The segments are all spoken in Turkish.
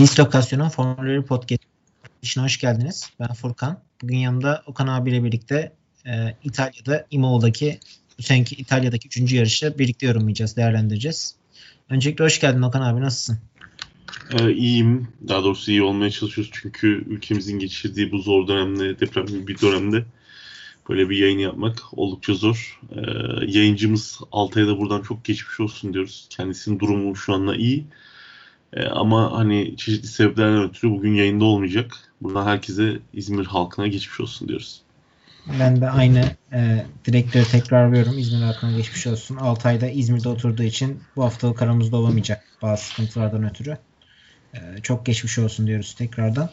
Dislokasyon'un Formülleri Podcast için hoş geldiniz. Ben Furkan. Bugün yanımda Okan abiyle birlikte e, İtalya'da Imola'daki bu seneki İtalya'daki üçüncü yarışı birlikte yorumlayacağız, değerlendireceğiz. Öncelikle hoş geldin Okan abi. Nasılsın? Ee, iyiyim. Daha doğrusu iyi olmaya çalışıyoruz. Çünkü ülkemizin geçirdiği bu zor dönemde, depremli bir dönemde böyle bir yayın yapmak oldukça zor. Ee, yayıncımız Altay'a da buradan çok geçmiş olsun diyoruz. Kendisinin durumu şu anda iyi. Ee, ama hani çeşitli sebeplerden ötürü bugün yayında olmayacak. Buradan herkese İzmir halkına geçmiş olsun diyoruz. Ben de aynı e, direktörü tekrarlıyorum. İzmir halkına geçmiş olsun. Altay'da İzmir'de oturduğu için bu haftalık aramızda olamayacak bazı sıkıntılardan ötürü. E, çok geçmiş olsun diyoruz tekrardan.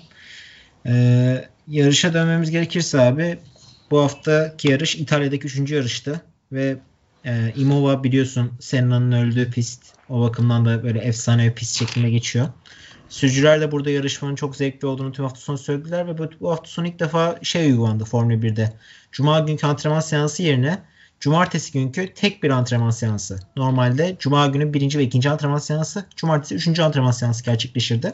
E, yarışa dönmemiz gerekirse abi bu haftaki yarış İtalya'daki üçüncü yarıştı ve e, Imova biliyorsun Senna'nın öldüğü pist. O bakımdan da böyle efsane bir pist şeklinde geçiyor. Sürücüler de burada yarışmanın çok zevkli olduğunu tüm hafta sonu söylediler ve bu hafta sonu ilk defa şey uygulandı Formula 1'de. Cuma günkü antrenman seansı yerine cumartesi günkü tek bir antrenman seansı. Normalde cuma günü birinci ve ikinci antrenman seansı, cumartesi üçüncü antrenman seansı gerçekleşirdi.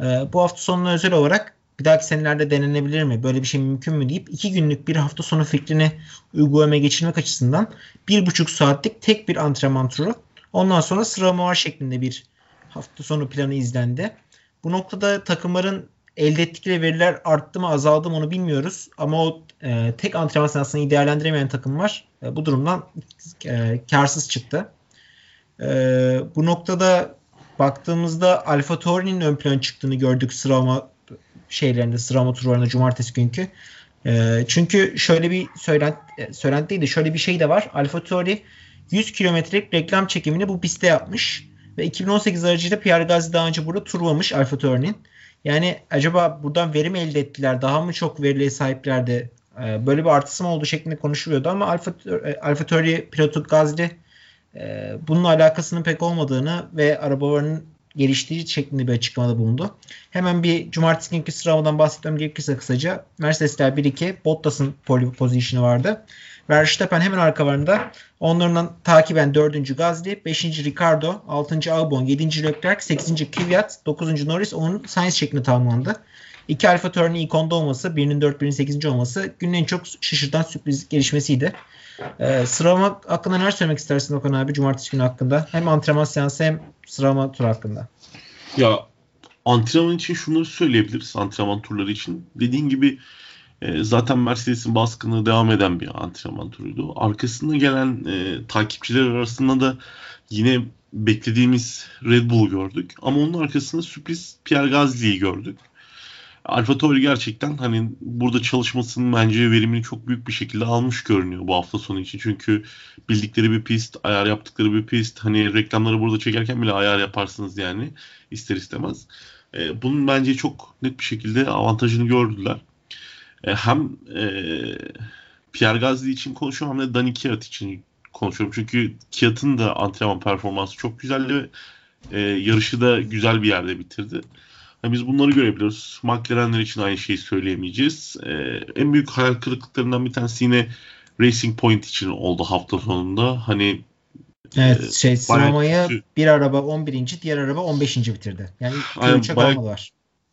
Ee, bu hafta sonuna özel olarak bir dahaki senelerde denenebilir mi? Böyle bir şey mümkün mü deyip iki günlük bir hafta sonu fikrini uygulamaya geçirmek açısından bir buçuk saatlik tek bir antrenman turu. Ondan sonra sıralama var şeklinde bir hafta sonu planı izlendi. Bu noktada takımların elde ettikleri veriler arttı mı azaldı mı onu bilmiyoruz. Ama o e, tek antrenman sahasını değerlendiremeyen takım var. E, bu durumdan e, karsız çıktı. E, bu noktada baktığımızda Alfa Tauri'nin ön plana çıktığını gördük sıralama şeylerinde sıralama turlarında cumartesi günkü. E, çünkü şöyle bir söylent, e, söylenti değil de şöyle bir şey de var. Alfa Tauri 100 kilometrelik reklam çekimini bu pistte yapmış. Ve 2018 aracıyla Pierre Gasly daha önce burada turlamış Alfa Tauri'nin. Yani acaba buradan verim elde ettiler? Daha mı çok veriliye sahiplerdi? Ee, böyle bir artısı mı oldu şeklinde konuşuluyordu ama Alfa, e, Alfa Tauri pilotu Gasly e, bununla alakasının pek olmadığını ve arabalarının geliştiği şeklinde bir açıklamada bulundu. Hemen bir cumartesi günkü sıralamadan bahsetmem gerekirse kısaca Mercedesler 1-2 Bottas'ın pole position'ı vardı. Verstappen hemen arkalarında. Onlardan takiben 4. Gazli, 5. Ricardo, 6. Albon, 7. Leclerc, 8. Kvyat, 9. Norris, 10. Sainz şeklinde tamamlandı. İki Alfa Tauri'nin ilk onda olması, birinin 4, birinin 8. olması günün en çok şaşırtan sürpriz gelişmesiydi. Ee, sıralama hakkında neler söylemek istersin Okan abi cumartesi günü hakkında? Hem antrenman seansı hem sıralama turu hakkında. Ya antrenman için şunları söyleyebiliriz antrenman turları için. Dediğin gibi e, zaten Mercedes'in baskını devam eden bir antrenman turuydu. Arkasında gelen e, takipçiler arasında da yine beklediğimiz Red Bull gördük. Ama onun arkasında sürpriz Pierre Gasly'yi gördük. Alfa Tauri gerçekten hani burada çalışmasının bence verimini çok büyük bir şekilde almış görünüyor bu hafta sonu için. Çünkü bildikleri bir pist, ayar yaptıkları bir pist. Hani reklamları burada çekerken bile ayar yaparsınız yani ister istemez. E, bunun bence çok net bir şekilde avantajını gördüler. E, hem e, Pierre Gasly için konuşuyorum hem de Dani Kiat için konuşuyorum. Çünkü Kiat'ın da antrenman performansı çok güzeldi ve e, yarışı da güzel bir yerde bitirdi. Yani biz bunları görebiliyoruz. McLaren'ler için aynı şeyi söyleyemeyeceğiz. E, en büyük hayal kırıklıklarından bir tanesi yine Racing Point için oldu hafta sonunda. Hani Evet e, şey sıralamaya bir araba 11. diğer araba 15. bitirdi. Yani ilk 3'e kalmadılar.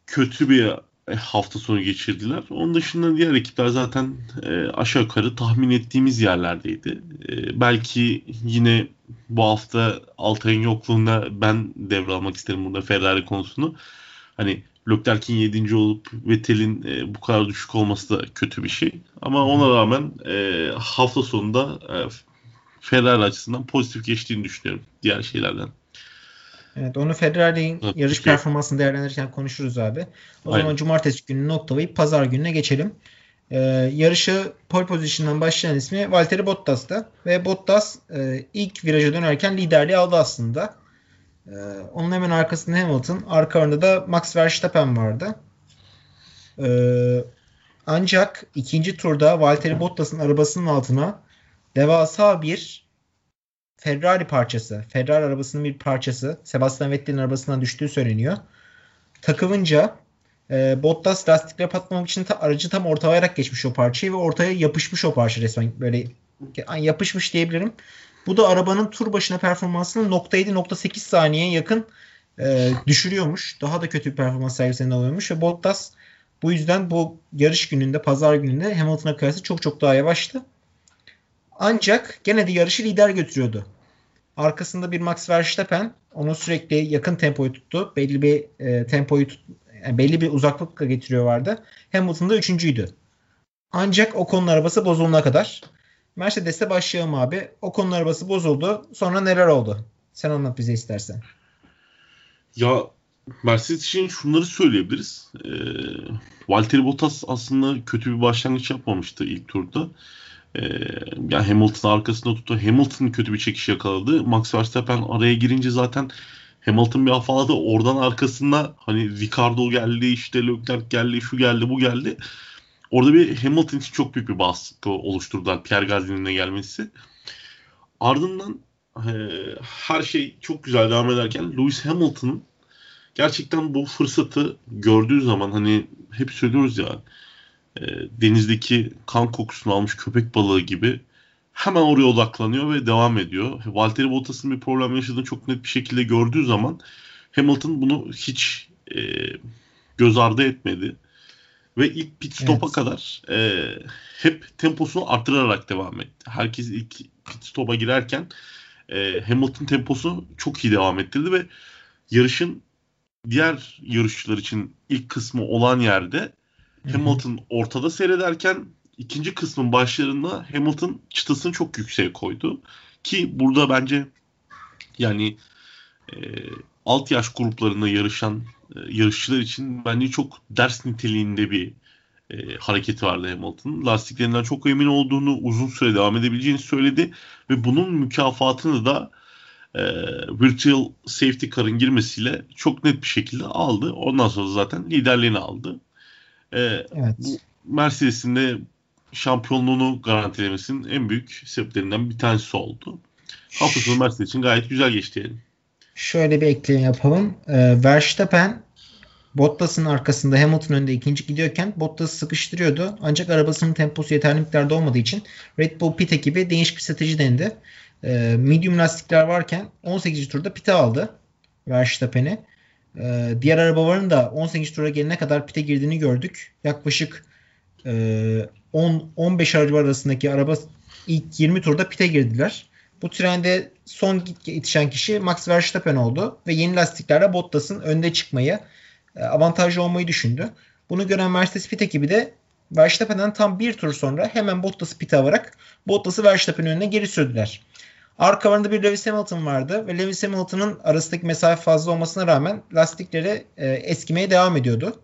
Kötü bir e, hafta sonu geçirdiler. Onun dışında diğer ekipler zaten e, aşağı yukarı tahmin ettiğimiz yerlerdeydi. E, belki yine bu hafta Altay'ın yokluğunda ben devralmak isterim burada Ferrari konusunu. Hani Leclerc'in 7. olup Vettel'in e, bu kadar düşük olması da kötü bir şey. Ama ona rağmen e, hafta sonunda e, Ferrari açısından pozitif geçtiğini düşünüyorum diğer şeylerden. Evet onu Ferrari'nin evet, yarış peki. performansını değerlendirirken konuşuruz abi. O Aynen. zaman cumartesi gününü noktalayıp pazar gününe geçelim. Ee, yarışı pole position'dan başlayan ismi Valtteri Bottas'tı. Ve Bottas e, ilk viraja dönerken liderliği aldı aslında. Ee, onun hemen arkasında Hamilton. Arka da Max Verstappen vardı. Ee, ancak ikinci turda Valtteri Bottas'ın arabasının altına devasa bir Ferrari parçası, Ferrari arabasının bir parçası Sebastian Vettel'in arabasından düştüğü söyleniyor. Takılınca e, Bottas lastikleri patlamak için ta, aracı tam ortalayarak geçmiş o parçayı ve ortaya yapışmış o parça resmen böyle yapışmış diyebilirim. Bu da arabanın tur başına performansını .7 .8 saniye yakın e, düşürüyormuş. Daha da kötü bir performans sergilerine alıyormuş ve Bottas bu yüzden bu yarış gününde, pazar gününde Hamilton'a kıyasla çok çok daha yavaştı. Ancak gene de yarışı lider götürüyordu. Arkasında bir Max Verstappen onu sürekli yakın tempoyu tuttu. Belli bir e, tempoyu tut, yani belli bir uzaklıkla getiriyor vardı. Hamilton da üçüncüydü. Ancak o konunun arabası bozulana kadar. Mercedes'te başlayalım abi. O konunun arabası bozuldu. Sonra neler oldu? Sen anlat bize istersen. Ya Mercedes için şunları söyleyebiliriz. Ee, Valtteri Bottas aslında kötü bir başlangıç yapmamıştı ilk turda. Ee, yani Hamilton arkasında tuttu. Hamilton kötü bir çekiş yakaladı. Max Verstappen araya girince zaten Hamilton bir afaladı. Oradan arkasında hani Ricardo geldi, işte Leclerc geldi, şu geldi, bu geldi. Orada bir Hamilton için çok büyük bir baskı oluşturdular Pierre Gasly'nin gelmesi. Ardından e, her şey çok güzel devam ederken Lewis Hamilton gerçekten bu fırsatı gördüğü zaman hani hep söylüyoruz ya e, denizdeki kan kokusunu almış köpek balığı gibi hemen oraya odaklanıyor ve devam ediyor. Valtteri Bottas'ın bir problem yaşadığını çok net bir şekilde gördüğü zaman Hamilton bunu hiç e, göz ardı etmedi. Ve ilk pit stop'a evet. kadar e, hep temposunu artırarak devam etti. Herkes ilk pit stop'a girerken e, Hamilton temposu çok iyi devam ettirdi ve yarışın diğer yarışçılar için ilk kısmı olan yerde Hamilton ortada seyrederken ikinci kısmın başlarında Hamilton çıtasını çok yükseğe koydu. Ki burada bence yani e, alt yaş gruplarında yarışan e, yarışçılar için bence çok ders niteliğinde bir e, hareketi vardı Hamilton'ın. Lastiklerinden çok emin olduğunu, uzun süre devam edebileceğini söyledi ve bunun mükafatını da e, virtual safety car'ın girmesiyle çok net bir şekilde aldı. Ondan sonra zaten liderliğini aldı. E, evet. Mercedes'in de şampiyonluğunu garantilemesinin en büyük sebeplerinden bir tanesi oldu. Hafta sonu Mercedes için gayet güzel geçti yani. Şöyle bir ekleme yapalım. Ee, Verstappen Bottas'ın arkasında Hamilton önünde ikinci gidiyorken Bottas'ı sıkıştırıyordu. Ancak arabasının temposu yeterli miktarda olmadığı için Red Bull pit ekibi değişik bir strateji dendi. Ee, medium lastikler varken 18. turda pite aldı Verstappen'i. Ee, diğer arabaların da 18 tura gelene kadar pite girdiğini gördük. Yaklaşık e, 10-15 araba arasındaki araba ilk 20 turda pite girdiler. Bu trende son yetişen kişi Max Verstappen oldu ve yeni lastiklerle Bottas'ın önde çıkmayı e, avantajlı olmayı düşündü. Bunu gören Mercedes pit ekibi de Verstappen'den tam bir tur sonra hemen Bottas'ı pite alarak Bottas'ı Verstappen'in önüne geri sürdüler. Arkalarında bir Lewis Hamilton vardı ve Lewis Hamilton'ın arasındaki mesafe fazla olmasına rağmen lastikleri e, eskimeye devam ediyordu.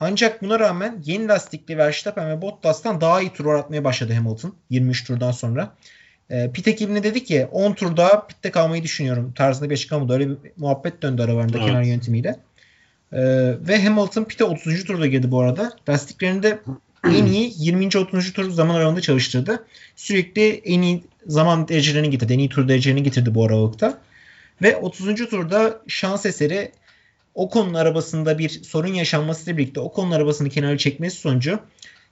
Ancak buna rağmen yeni lastikli Verstappen ve Bottas'tan daha iyi tur atmaya başladı Hamilton 23 turdan sonra. E, pit ekibine dedi ki 10 tur daha pitte kalmayı düşünüyorum tarzında bir açıklama Öyle bir muhabbet döndü aralarında evet. kenar yönetimiyle. E, ve Hamilton pite 30. turda girdi bu arada. Lastiklerini de en iyi 20. 30. tur zaman aralığında çalıştırdı. Sürekli en iyi zaman derecelerini getirdi. En iyi tur derecelerini getirdi bu aralıkta. Ve 30. turda şans eseri Ocon'un arabasında bir sorun yaşanmasıyla birlikte Ocon'un arabasını kenara çekmesi sonucu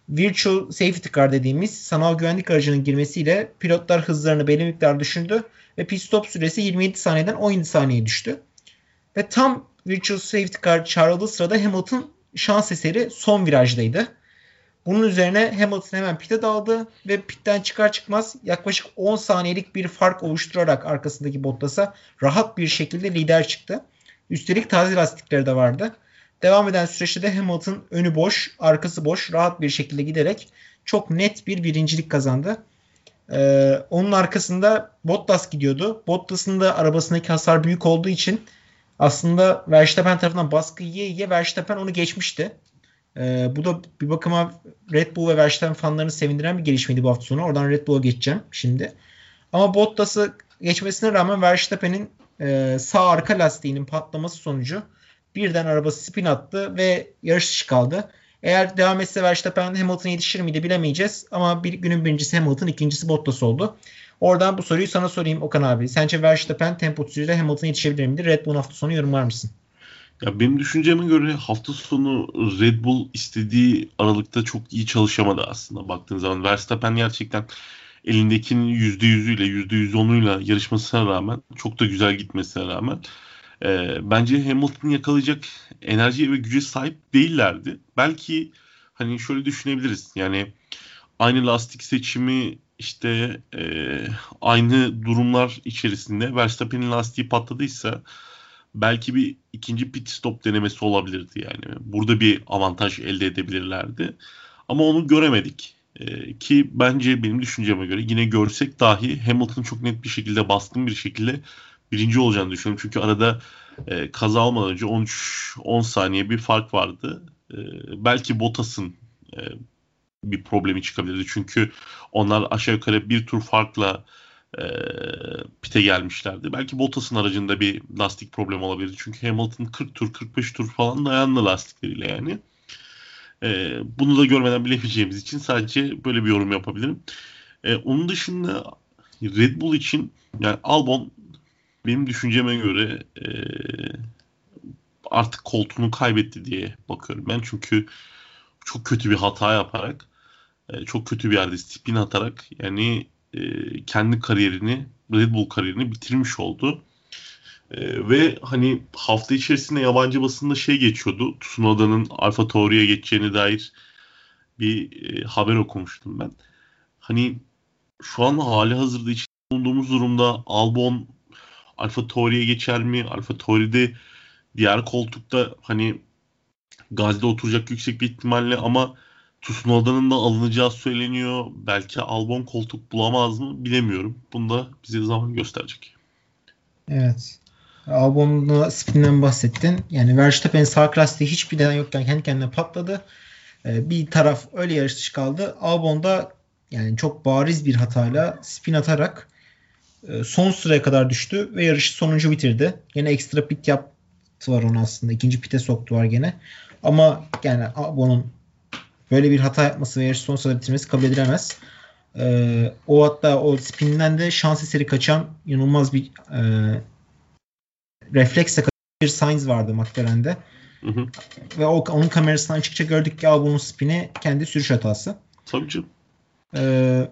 Virtual Safety Car dediğimiz sanal güvenlik aracının girmesiyle pilotlar hızlarını belli miktar düşürdü ve pit stop süresi 27 saniyeden 17 saniyeye düştü. Ve tam Virtual Safety Car çağrıldığı sırada Hamilton şans eseri son virajdaydı. Bunun üzerine Hamilton hemen pite daldı ve pitten çıkar çıkmaz yaklaşık 10 saniyelik bir fark oluşturarak arkasındaki Bottas'a rahat bir şekilde lider çıktı. Üstelik taze lastikleri de vardı. Devam eden süreçte de Hamilton önü boş, arkası boş, rahat bir şekilde giderek çok net bir birincilik kazandı. Ee, onun arkasında Bottas gidiyordu. Bottas'ın da arabasındaki hasar büyük olduğu için aslında Verstappen tarafından baskı yiye yiye Verstappen onu geçmişti. Ee, bu da bir bakıma Red Bull ve Verstappen fanlarını sevindiren bir gelişmeydi bu hafta sonu. Oradan Red Bull'a geçeceğim şimdi. Ama Bottas'ı geçmesine rağmen Verstappen'in e, sağ arka lastiğinin patlaması sonucu birden arabası spin attı ve yarış dışı kaldı. Eğer devam etse Verstappen Hamilton'a yetişir miydi bilemeyeceğiz. Ama bir günün birincisi Hamilton, ikincisi Bottas oldu. Oradan bu soruyu sana sorayım Okan abi. Sence Verstappen temposuyla Hamilton'a yetişebilir miydi? Red Bull'un hafta sonu yorumlar mısın? Ya benim düşünceme göre hafta sonu Red Bull istediği aralıkta çok iyi çalışamadı aslında baktığın zaman. Verstappen gerçekten elindekinin %100'üyle %110'uyla yarışmasına rağmen çok da güzel gitmesine rağmen e, bence Hamilton'ı yakalayacak enerjiye ve güce sahip değillerdi. Belki hani şöyle düşünebiliriz. Yani aynı lastik seçimi işte e, aynı durumlar içerisinde Verstappen'in lastiği patladıysa belki bir ikinci pit stop denemesi olabilirdi yani. Burada bir avantaj elde edebilirlerdi. Ama onu göremedik. Ee, ki bence benim düşünceme göre yine görsek dahi Hamilton çok net bir şekilde baskın bir şekilde birinci olacağını düşünüyorum. Çünkü arada e, kaza olmadan önce 13-10 saniye bir fark vardı. E, belki Bottas'ın e, bir problemi çıkabilirdi. Çünkü onlar aşağı yukarı bir tur farkla e, pite gelmişlerdi. Belki Bottas'ın aracında bir lastik problemi olabilirdi. Çünkü Hamilton 40 tur 45 tur falan dayandı lastikleriyle yani. E, bunu da görmeden bilemeyeceğimiz için sadece böyle bir yorum yapabilirim. E, onun dışında Red Bull için yani Albon benim düşünceme göre e, artık koltuğunu kaybetti diye bakıyorum ben. Çünkü çok kötü bir hata yaparak e, çok kötü bir yerde spin atarak yani e, kendi kariyerini Red Bull kariyerini bitirmiş oldu. E, ve hani hafta içerisinde yabancı basında şey geçiyordu. Tsunoda'nın Alfa Tauri'ye geçeceğine dair bir e, haber okumuştum ben. Hani şu an hali hazırda için bulunduğumuz durumda Albon Alfa Tauri'ye geçer mi? Alfa Tauri'de diğer koltukta hani Gazi'de oturacak yüksek bir ihtimalle ama Tsunoda'nın da alınacağı söyleniyor. Belki Albon koltuk bulamaz mı bilemiyorum. Bunu da bize zaman gösterecek. Evet. Albon'la spinden bahsettin. Yani Verstappen sağ klasta hiçbir neden yokken kendi kendine patladı. Ee, bir taraf öyle yarış dışı kaldı. Albon da yani çok bariz bir hatayla spin atarak son sıraya kadar düştü ve yarışı sonuncu bitirdi. Yine ekstra pit yaptı var onu aslında. İkinci pite soktular gene. Ama yani Albon'un böyle bir hata yapması ve yarışı son sırada bitirmesi kabul edilemez. Ee, o hatta o spinden de şans eseri kaçan inanılmaz bir e, refleksle bir Sainz vardı McLaren'de. Hı hı. Ve o, onun kamerasından açıkça gördük ki Albon'un spini kendi sürüş hatası. Tabii canım. Ee,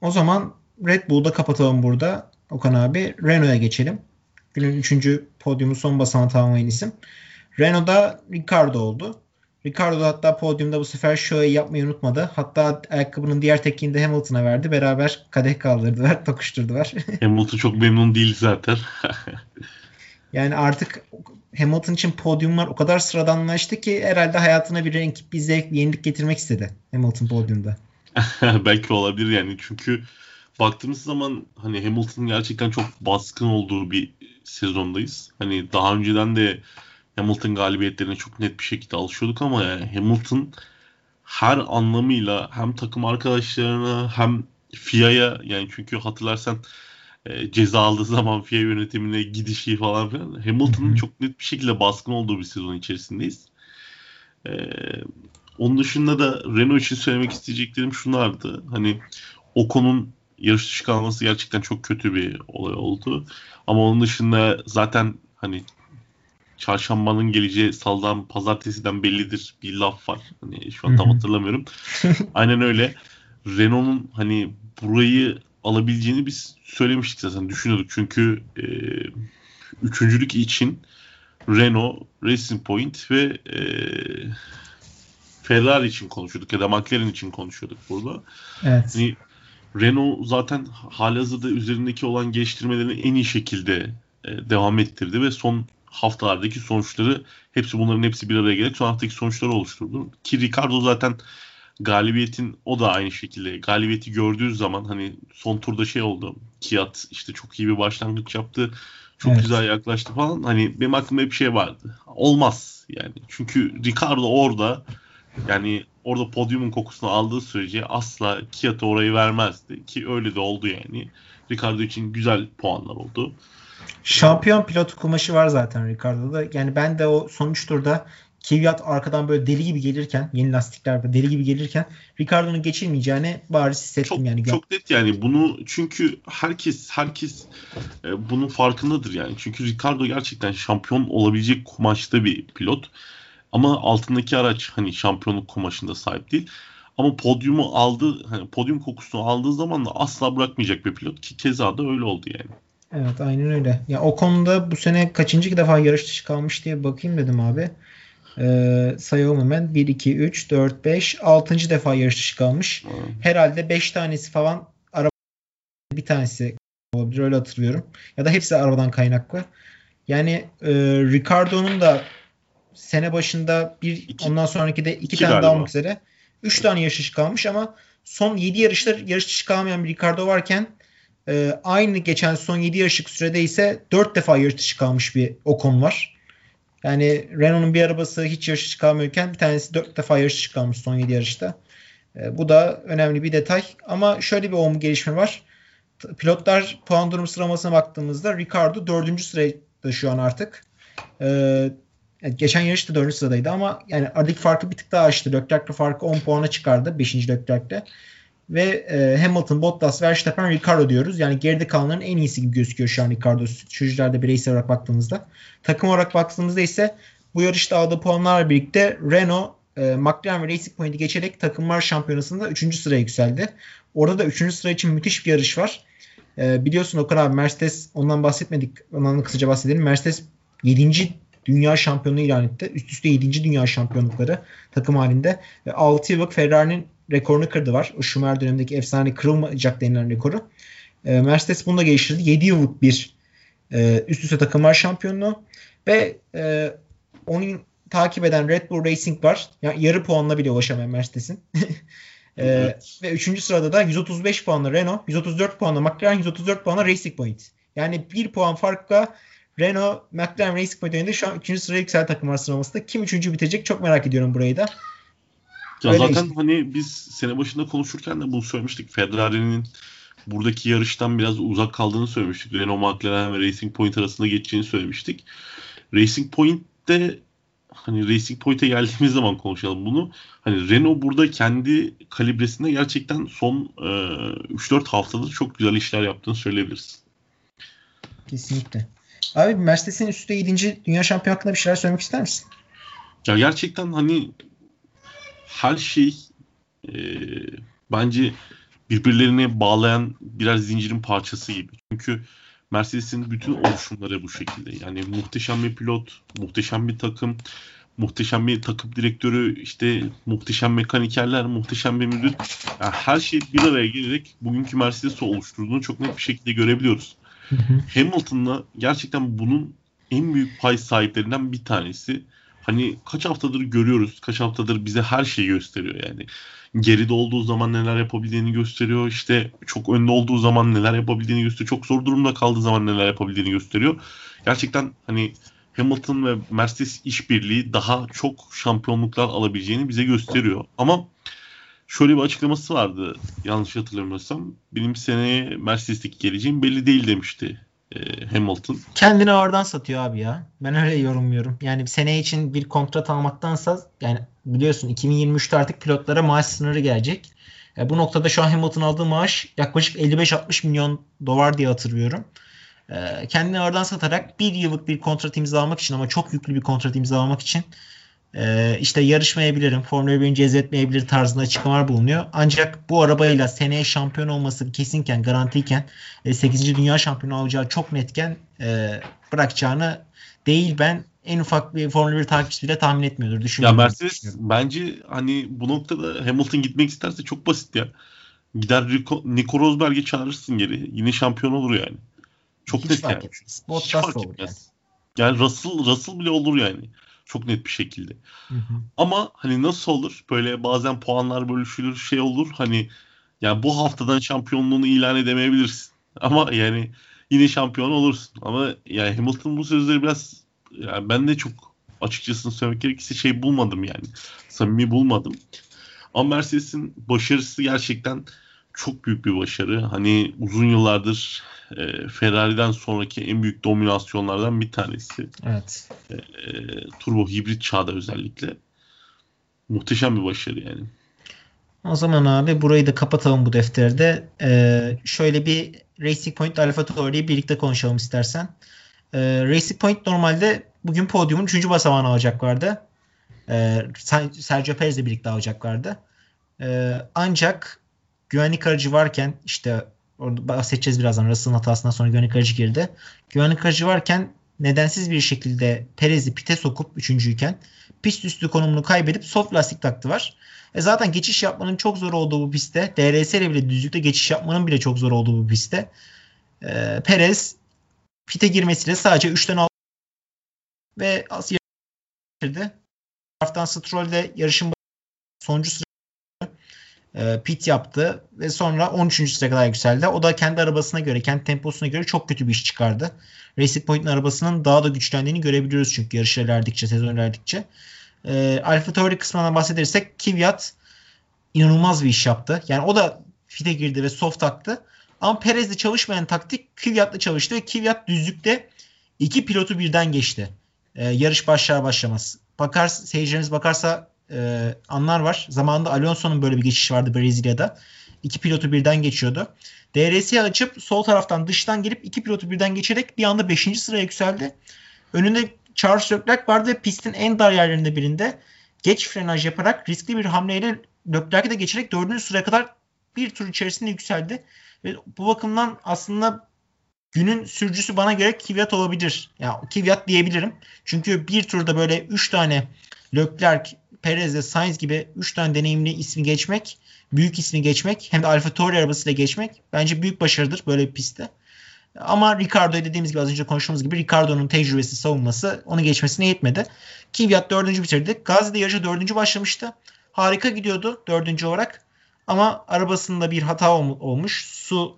o zaman Red Bull'da kapatalım burada. Okan abi. Renault'a geçelim. Günün üçüncü podyumu son basan tamamlayan isim. Renault'da Ricardo oldu. Ricardo da hatta podyumda bu sefer şöyle yapmayı unutmadı. Hatta ayakkabının diğer tekini de Hamilton'a verdi. Beraber kadeh kaldırdılar, tokuşturdular. Hamilton çok memnun değil zaten. yani artık Hamilton için podyumlar o kadar sıradanlaştı ki herhalde hayatına bir renk, bir zevk, bir yenilik getirmek istedi Hamilton podyumda. Belki olabilir yani çünkü baktığımız zaman hani Hamilton'ın gerçekten çok baskın olduğu bir sezondayız. Hani daha önceden de Hamilton galibiyetlerine çok net bir şekilde alışıyorduk ama yani Hamilton her anlamıyla hem takım arkadaşlarına hem FIA'ya yani çünkü hatırlarsan e, ceza aldığı zaman FIA yönetimine gidişi falan filan Hamilton'ın çok net bir şekilde baskın olduğu bir sezon içerisindeyiz. E, onun dışında da Renault için söylemek isteyeceklerim şunlardı. Hani Ocon'un yarış dışı kalması gerçekten çok kötü bir olay oldu. Ama onun dışında zaten hani çarşambanın geleceği saldan pazartesiden bellidir bir laf var. Hani şu an tam hatırlamıyorum. Aynen öyle. Renault'un hani burayı alabileceğini biz söylemiştik zaten düşünüyorduk. Çünkü e, üçüncülük için Renault, Racing Point ve e, Ferrari için konuşuyorduk ya da McLaren için konuşuyorduk burada. Evet. Hani Renault zaten halihazırda üzerindeki olan geliştirmelerini en iyi şekilde e, devam ettirdi ve son haftalardaki sonuçları hepsi bunların hepsi bir araya gelerek son haftaki sonuçları oluşturdu. Ki Ricardo zaten galibiyetin o da aynı şekilde galibiyeti gördüğü zaman hani son turda şey oldu. Kiat işte çok iyi bir başlangıç yaptı. Çok evet. güzel yaklaştı falan. Hani benim aklımda hep bir şey vardı. Olmaz yani. Çünkü Ricardo orada yani orada podyumun kokusunu aldığı sürece asla Kiat'a orayı vermezdi. Ki öyle de oldu yani. Ricardo için güzel puanlar oldu. Şampiyon pilot kumaşı var zaten Ricardo'da. Yani ben de o son 3 turda Kvyat arkadan böyle deli gibi gelirken yeni lastikler deli gibi gelirken Ricardo'nun geçilmeyeceğini bariz hissettim çok, yani. Çok net yani bunu çünkü herkes herkes e, bunun farkındadır yani. Çünkü Ricardo gerçekten şampiyon olabilecek kumaşta bir pilot. Ama altındaki araç hani şampiyonluk kumaşında sahip değil. Ama podyumu aldı, hani podyum kokusunu aldığı zaman da asla bırakmayacak bir pilot ki keza da öyle oldu yani. Evet aynen öyle. Ya o konuda bu sene kaçıncı defa yarış dışı kalmış diye bakayım dedim abi. Ee, sayalım hemen. 1, 2, 3, 4, 5, 6. defa yarış dışı kalmış. Ha. Herhalde 5 tanesi falan araba bir tanesi olabilir öyle hatırlıyorum. Ya da hepsi arabadan kaynaklı. Yani e, Ricardo'nun da sene başında bir İki- ondan sonraki de iki, iki tane daha galiba. olmak üzere 3 tane yarış kalmış ama son 7 yarışta yarış dışı kalmayan bir Ricardo varken e, aynı geçen son 7 yarışlık sürede ise 4 defa yarış dışı kalmış bir Ocon var. Yani Renault'un bir arabası hiç yarış dışı kalmıyorken bir tanesi 4 defa yarış dışı kalmış son 7 yarışta. E, bu da önemli bir detay. Ama şöyle bir olumlu gelişme var. Pilotlar puan durum sıralamasına baktığımızda Ricardo 4. sırada şu an artık. E, yani geçen yarışta 4. sıradaydı ama yani aradaki farkı bir tık daha açtı. Leclerc'le farkı 10 puana çıkardı 5. Leclerc'le. Ve e, Hamilton, Bottas, Verstappen, Ricardo diyoruz. Yani geride kalanların en iyisi gibi gözüküyor şu an Ricardo sürücülerde bireysel olarak baktığımızda. Takım olarak baktığımızda ise bu yarışta aldığı puanlarla birlikte Renault, e, McLaren ve Racing Point'i geçerek takımlar şampiyonasında 3. sıraya yükseldi. Orada da 3. sıra için müthiş bir yarış var. E, biliyorsun Okan abi Mercedes ondan bahsetmedik. Ondan da kısaca bahsedelim. Mercedes 7. dünya şampiyonu ilan etti. Üst üste 7. dünya şampiyonlukları takım halinde. Ve 6 yıllık Ferrari'nin rekorunu kırdı var. O Schumacher dönemindeki efsane kırılmayacak denilen rekoru. E, Mercedes bunu da geliştirdi. 7 yıllık bir e, üst üste takımlar şampiyonluğu ve e, onun takip eden Red Bull Racing var. Yani yarı puanla bile ulaşamayan Mercedes'in. E, Evet. Ve 3. sırada da 135 puanla Renault, 134 puanla McLaren, 134 puanla Racing Point. Yani 1 puan farkla Renault, McLaren, Racing Point önünde şu an 3. sıraya yükselen takımlar sıralamasında. Kim 3. bitecek çok merak ediyorum burayı da. Ya Öyle zaten işte. hani biz sene başında konuşurken de bunu söylemiştik. Ferrari'nin buradaki yarıştan biraz uzak kaldığını söylemiştik. Renault, McLaren ve Racing Point arasında geçeceğini söylemiştik. Racing Point'te hani Racing Point'e geldiğimiz zaman konuşalım bunu. Hani Renault burada kendi kalibresinde gerçekten son e, 3-4 haftadır çok güzel işler yaptığını söyleyebiliriz. Kesinlikle. Abi Mercedes'in üstte 7. dünya şampiyonu hakkında bir şeyler söylemek ister misin? Ya gerçekten hani her şey e, bence birbirlerine bağlayan birer zincirin parçası gibi. Çünkü Mercedes'in bütün oluşumları bu şekilde. Yani muhteşem bir pilot, muhteşem bir takım, muhteşem bir takım direktörü, işte muhteşem mekanikerler, muhteşem bir müdür. Yani her şey bir araya gelerek bugünkü Mercedes'i oluşturduğunu çok net bir şekilde görebiliyoruz. Hamilton'la gerçekten bunun en büyük pay sahiplerinden bir tanesi. Hani kaç haftadır görüyoruz, kaç haftadır bize her şeyi gösteriyor yani. Geride olduğu zaman neler yapabildiğini gösteriyor. İşte çok önde olduğu zaman neler yapabildiğini gösteriyor. Çok zor durumda kaldığı zaman neler yapabildiğini gösteriyor. Gerçekten hani Hamilton ve Mercedes işbirliği daha çok şampiyonluklar alabileceğini bize gösteriyor. Ama şöyle bir açıklaması vardı yanlış hatırlamıyorsam. Benim seneye Mercedes'teki geleceğim belli değil demişti e, Hamilton. Kendini ağırdan satıyor abi ya. Ben öyle yorumluyorum. Yani sene için bir kontrat almaktansa yani biliyorsun 2023'te artık pilotlara maaş sınırı gelecek. E, bu noktada şu an Hamilton aldığı maaş yaklaşık 55-60 milyon dolar diye hatırlıyorum. E, kendini ağırdan satarak bir yıllık bir kontrat imzalamak için ama çok yüklü bir kontrat imzalamak için e, işte yarışmayabilirim, Formula 1'in cezbetmeyebilir tarzında açıklamalar bulunuyor. Ancak bu arabayla seneye şampiyon olması kesinken, garantiyken e, 8. Dünya Şampiyonu olacağı çok netken e, bırakacağını değil ben en ufak bir Formula 1 takipçisi bile tahmin etmiyordur. Ya Düşünmüyorum. Mercedes bence hani bu noktada Hamilton gitmek isterse çok basit ya. Gider Rico, Nico Rosberg'i çağırırsın geri. Yine şampiyon olur yani. Çok Hiç net fark yani. etmez. Hiç fark etmez. Yani Russell, Russell bile olur yani. Çok net bir şekilde. Hı hı. Ama hani nasıl olur? Böyle bazen puanlar bölüşülür, şey olur. Hani yani bu haftadan şampiyonluğunu ilan edemeyebilirsin. Ama yani yine şampiyon olursun. Ama yani Hamilton bu sözleri biraz yani ben de çok açıkçası söylemek gerekirse şey bulmadım yani. Samimi bulmadım. Ama Mercedes'in başarısı gerçekten çok büyük bir başarı. Hani uzun yıllardır e, Ferrari'den sonraki en büyük dominasyonlardan bir tanesi. Evet. E, turbo hibrit çağda özellikle. Muhteşem bir başarı yani. O zaman abi burayı da kapatalım bu defterde. Ee, şöyle bir Racing Point Alfa Tauri'yi birlikte konuşalım istersen. Ee, Racing Point normalde bugün podyumun 3. basamağını alacaklardı. Ee, Sergio Perez'le birlikte alacaklardı. Ee, ancak güvenlik aracı varken işte Orada bahsedeceğiz birazdan. Russell'ın hatasından sonra güvenlik aracı girdi. Güvenlik aracı varken nedensiz bir şekilde Perez'i pite sokup üçüncüyken pist üstü konumunu kaybedip soft lastik taktı var. E zaten geçiş yapmanın çok zor olduğu bu pistte DRS ile bile düzlükte geçiş yapmanın bile çok zor olduğu bu pistte e, Perez pite girmesiyle sadece 3'ten 6 ve yarıştırdı. Taraftan Stroll de yarışın sonuncu sıra e, pit yaptı ve sonra 13. sıraya kadar yükseldi. O da kendi arabasına göre, kendi temposuna göre çok kötü bir iş çıkardı. Racing Point'in arabasının daha da güçlendiğini görebiliyoruz çünkü yarış ilerledikçe, sezon ilerledikçe. E, Alfa Tauri kısmından bahsedersek Kvyat inanılmaz bir iş yaptı. Yani o da fite girdi ve soft taktı. Ama Perez'de çalışmayan taktik Kvyat'la çalıştı ve Kvyat düzlükte iki pilotu birden geçti. E, yarış başlar başlamaz. Bakar, seyircilerimiz bakarsa e, anlar var. Zamanında Alonso'nun böyle bir geçişi vardı Brezilya'da. İki pilotu birden geçiyordu. DRS'yi açıp sol taraftan dıştan gelip iki pilotu birden geçerek bir anda 5. sıraya yükseldi. Önünde Charles Leclerc vardı ve pistin en dar yerlerinde birinde geç frenaj yaparak riskli bir hamleyle Leclerc'i de geçerek 4. sıraya kadar bir tur içerisinde yükseldi. Ve bu bakımdan aslında günün sürücüsü bana göre Kvyat olabilir. Ya yani Kvyat diyebilirim. Çünkü bir turda böyle 3 tane Leclerc, Perez ve Sainz gibi 3 tane deneyimli ismi geçmek, büyük ismi geçmek hem de Alfa Tauri arabasıyla geçmek bence büyük başarıdır böyle bir pistte. Ama Ricardo dediğimiz gibi az önce konuştuğumuz gibi Ricardo'nun tecrübesi savunması onu geçmesine yetmedi. Kvyat dördüncü bitirdi. Gazi de yarışa dördüncü başlamıştı. Harika gidiyordu dördüncü olarak. Ama arabasında bir hata ol- olmuş. Su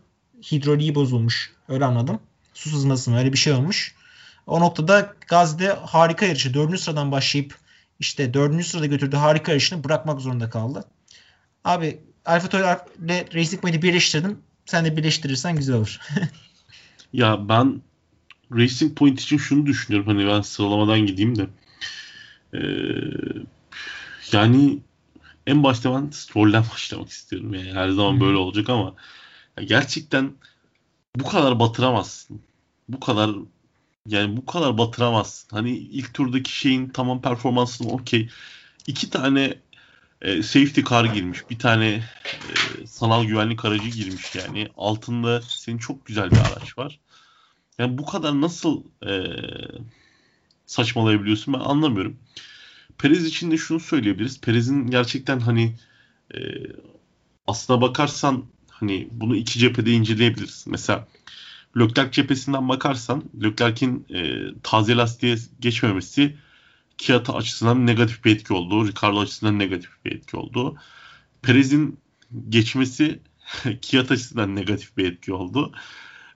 hidroliği bozulmuş. Öyle anladım. Su sızması mı öyle bir şey olmuş. O noktada Gazi'de harika yarışı. Dördüncü sıradan başlayıp işte dördüncü sırada götürdüğü harika yarışını bırakmak zorunda kaldı. Abi Alfa Tauri ile Racing Point'i birleştirdim. Sen de birleştirirsen güzel olur. ya ben Racing Point için şunu düşünüyorum. Hani ben sıralamadan gideyim de. Ee, yani en başta ben Stroll'den başlamak istiyorum. Yani her zaman böyle olacak ama gerçekten bu kadar batıramazsın. Bu kadar yani bu kadar batıramazsın. Hani ilk turdaki şeyin tamam performansını okey. İki tane e, safety car girmiş. Bir tane e, sanal güvenlik aracı girmiş yani. Altında senin çok güzel bir araç var. Yani bu kadar nasıl e, saçmalayabiliyorsun ben anlamıyorum. Perez için de şunu söyleyebiliriz. Perez'in gerçekten hani e, aslına bakarsan hani bunu iki cephede inceleyebiliriz. Mesela Leclerc cephesinden bakarsan Leclerc'in e, taze lastiğe geçmemesi Kiat açısından negatif bir etki oldu. Ricardo açısından negatif bir etki oldu. Perez'in geçmesi Kiat açısından negatif bir etki oldu.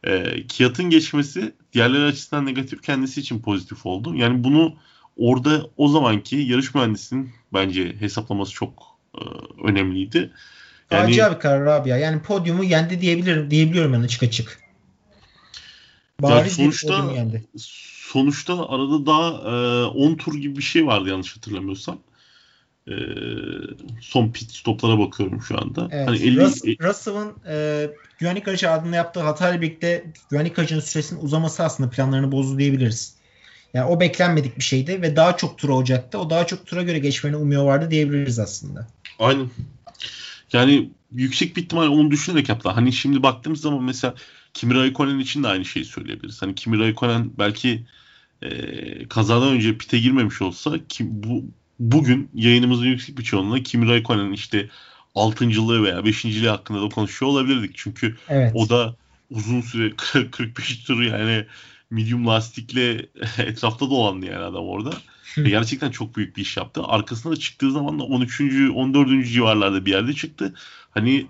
E, Kiat'ın geçmesi diğerleri açısından negatif kendisi için pozitif oldu. Yani bunu orada o zamanki yarış mühendisinin bence hesaplaması çok e, önemliydi. Yani, Acayip karar abi ya. Yani podyumu yendi diyebilirim diyebiliyorum yani açık açık. Bariz ya sonuçta, yendi. Sonuçta arada daha e, 10 tur gibi bir şey vardı yanlış hatırlamıyorsam. E, son pit stoplara bakıyorum şu anda. Evet, hani 50, Rus, Russell'ın e, güvenlik aracı adında yaptığı hatayla birlikte güvenlik aracının süresinin uzaması aslında planlarını bozdu diyebiliriz. Yani o beklenmedik bir şeydi ve daha çok tur olacaktı. O daha çok tura göre geçmeni umuyor vardı diyebiliriz aslında. Aynen. Yani yüksek bir ihtimal onu düşünerek yaptı. Hani şimdi baktığımız zaman mesela Kimi Raikkonen için de aynı şeyi söyleyebiliriz. Hani Kimi Raikkonen belki e, kazadan önce pite girmemiş olsa kim, bu bugün yayınımızın yüksek bir çoğunluğunda Kimi Raikkonen işte 6. veya 5. hakkında da konuşuyor olabilirdik. Çünkü evet. o da uzun süre 45 tur yani medium lastikle etrafta dolandı yani adam orada. Ve gerçekten çok büyük bir iş yaptı. Arkasına da çıktığı zaman da 13. 14. civarlarda bir yerde çıktı. Hani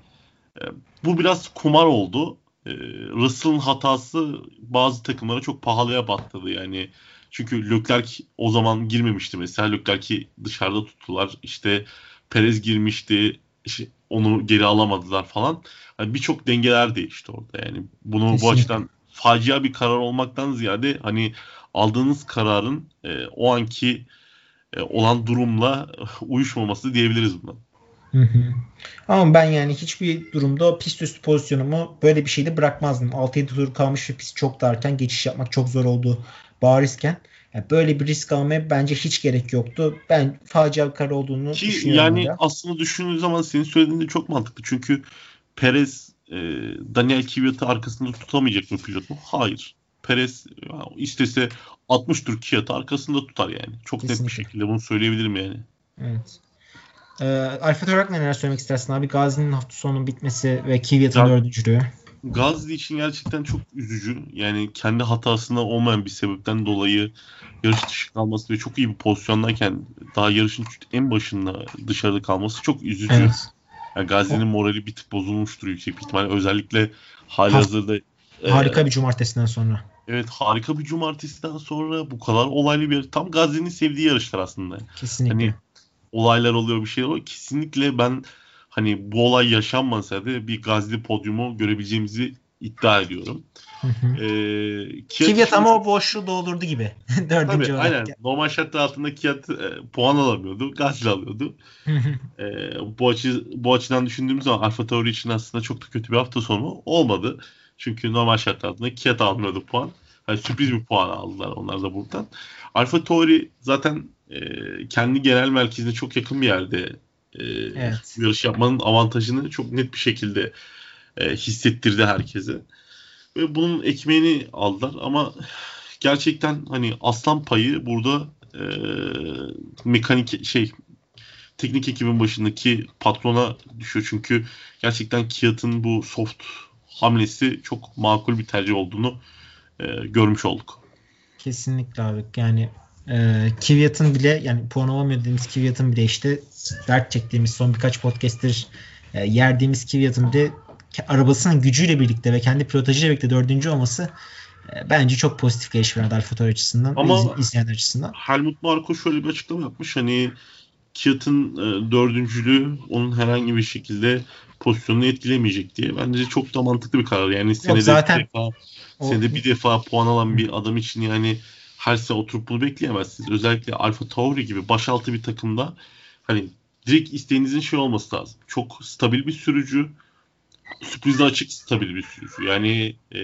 e, bu biraz kumar oldu. E, Russell'ın hatası bazı takımlara çok pahalıya battırdı yani. Çünkü Leclerc o zaman girmemişti mesela. Leclerc'i dışarıda tuttular. İşte Perez girmişti. İşte onu geri alamadılar falan. Yani birçok dengeler değişti orada yani. Bunu Kesinlikle. bu açıdan facia bir karar olmaktan ziyade hani aldığınız kararın e, o anki e, olan durumla uyuşmaması diyebiliriz buna. Hı hı. Ama ben yani hiçbir durumda pist üstü pozisyonumu böyle bir şeyde bırakmazdım. 6-7 tur kalmış ve pist çok darken geçiş yapmak çok zor oldu barizken. Yani böyle bir risk almaya bence hiç gerek yoktu. Ben facia bir karar olduğunu Ki düşünüyorum. Yani ya. aslında düşündüğün zaman senin söylediğin de çok mantıklı. Çünkü Perez e, Daniel Kvyat'ı arkasında tutamayacak mı pilot mu? Hayır. Perez istese 60 tur Kvyat'ı arkasında tutar yani. Çok Kesinlikle. net bir şekilde bunu söyleyebilirim yani. Evet. Ee, Alfa Torak neler söylemek istersin abi? Gazi'nin hafta sonu bitmesi ve Kvyat'ın dördüncülüğü. Gazli için gerçekten çok üzücü. Yani kendi hatasında olmayan bir sebepten dolayı yarış dışı kalması ve çok iyi bir pozisyondayken daha yarışın en başında dışarıda kalması çok üzücü. Evet. Yani Gazi'nin morali bir tık bozulmuştur yüksek bir ihtimalle. Özellikle hali hazırda harika e, bir cumartesinden sonra. Evet harika bir cumartesiden sonra bu kadar olaylı bir tam Gazi'nin sevdiği yarışlar aslında. Kesinlikle. Hani olaylar oluyor bir şey oluyor. Kesinlikle ben hani bu olay yaşanmasaydı bir Gazli podyumu görebileceğimizi iddia ediyorum. ee, Kvyat ama o boşluğu doldurdu gibi. Dördüncü Tabii, olarak. Aynen. Normal şartlar altında Kvyat e, puan alamıyordu. Gazli alıyordu. e, bu, açı, bu açıdan düşündüğümüz zaman Alfa Tauri için aslında çok da kötü bir hafta sonu olmadı. Çünkü normal şartlar altında Kvyat almıyordu puan. Yani sürpriz bir puan aldılar onlar da buradan. Alfa Tauri zaten e, kendi genel merkezine çok yakın bir yerde e, evet. yarış yapmanın avantajını çok net bir şekilde e, hissettirdi herkese. Ve bunun ekmeğini aldılar ama gerçekten hani aslan payı burada e, mekanik şey teknik ekibin başındaki patrona düşüyor. Çünkü gerçekten Kiat'ın bu soft hamlesi çok makul bir tercih olduğunu e, görmüş olduk. Kesinlikle abi. Yani e, Kvyat'ın bile yani puan dediğimiz Kvyat'ın bile işte dert çektiğimiz son birkaç podcast'tir e, yerdiğimiz Kvyat'ın bile arabasının gücüyle birlikte ve kendi pilotajıyla birlikte dördüncü olması e, bence çok pozitif gelişme Alfa Tauri açısından Ama iz, izleyen açısından. Helmut Marko şöyle bir açıklama yapmış. Hani Kiat'ın e, dördüncülüğü onun herhangi bir şekilde pozisyonunu etkilemeyecek diye. Bence çok da mantıklı bir karar. Yani senede Yok, zaten bir defa, o... senede bir defa puan alan bir adam için yani her sene oturup bunu bekleyemezsiniz. Özellikle Alfa Tauri gibi başaltı bir takımda hani direkt isteğinizin şey olması lazım. Çok stabil bir sürücü, sürprize açık stabil bir sürücü. Yani e,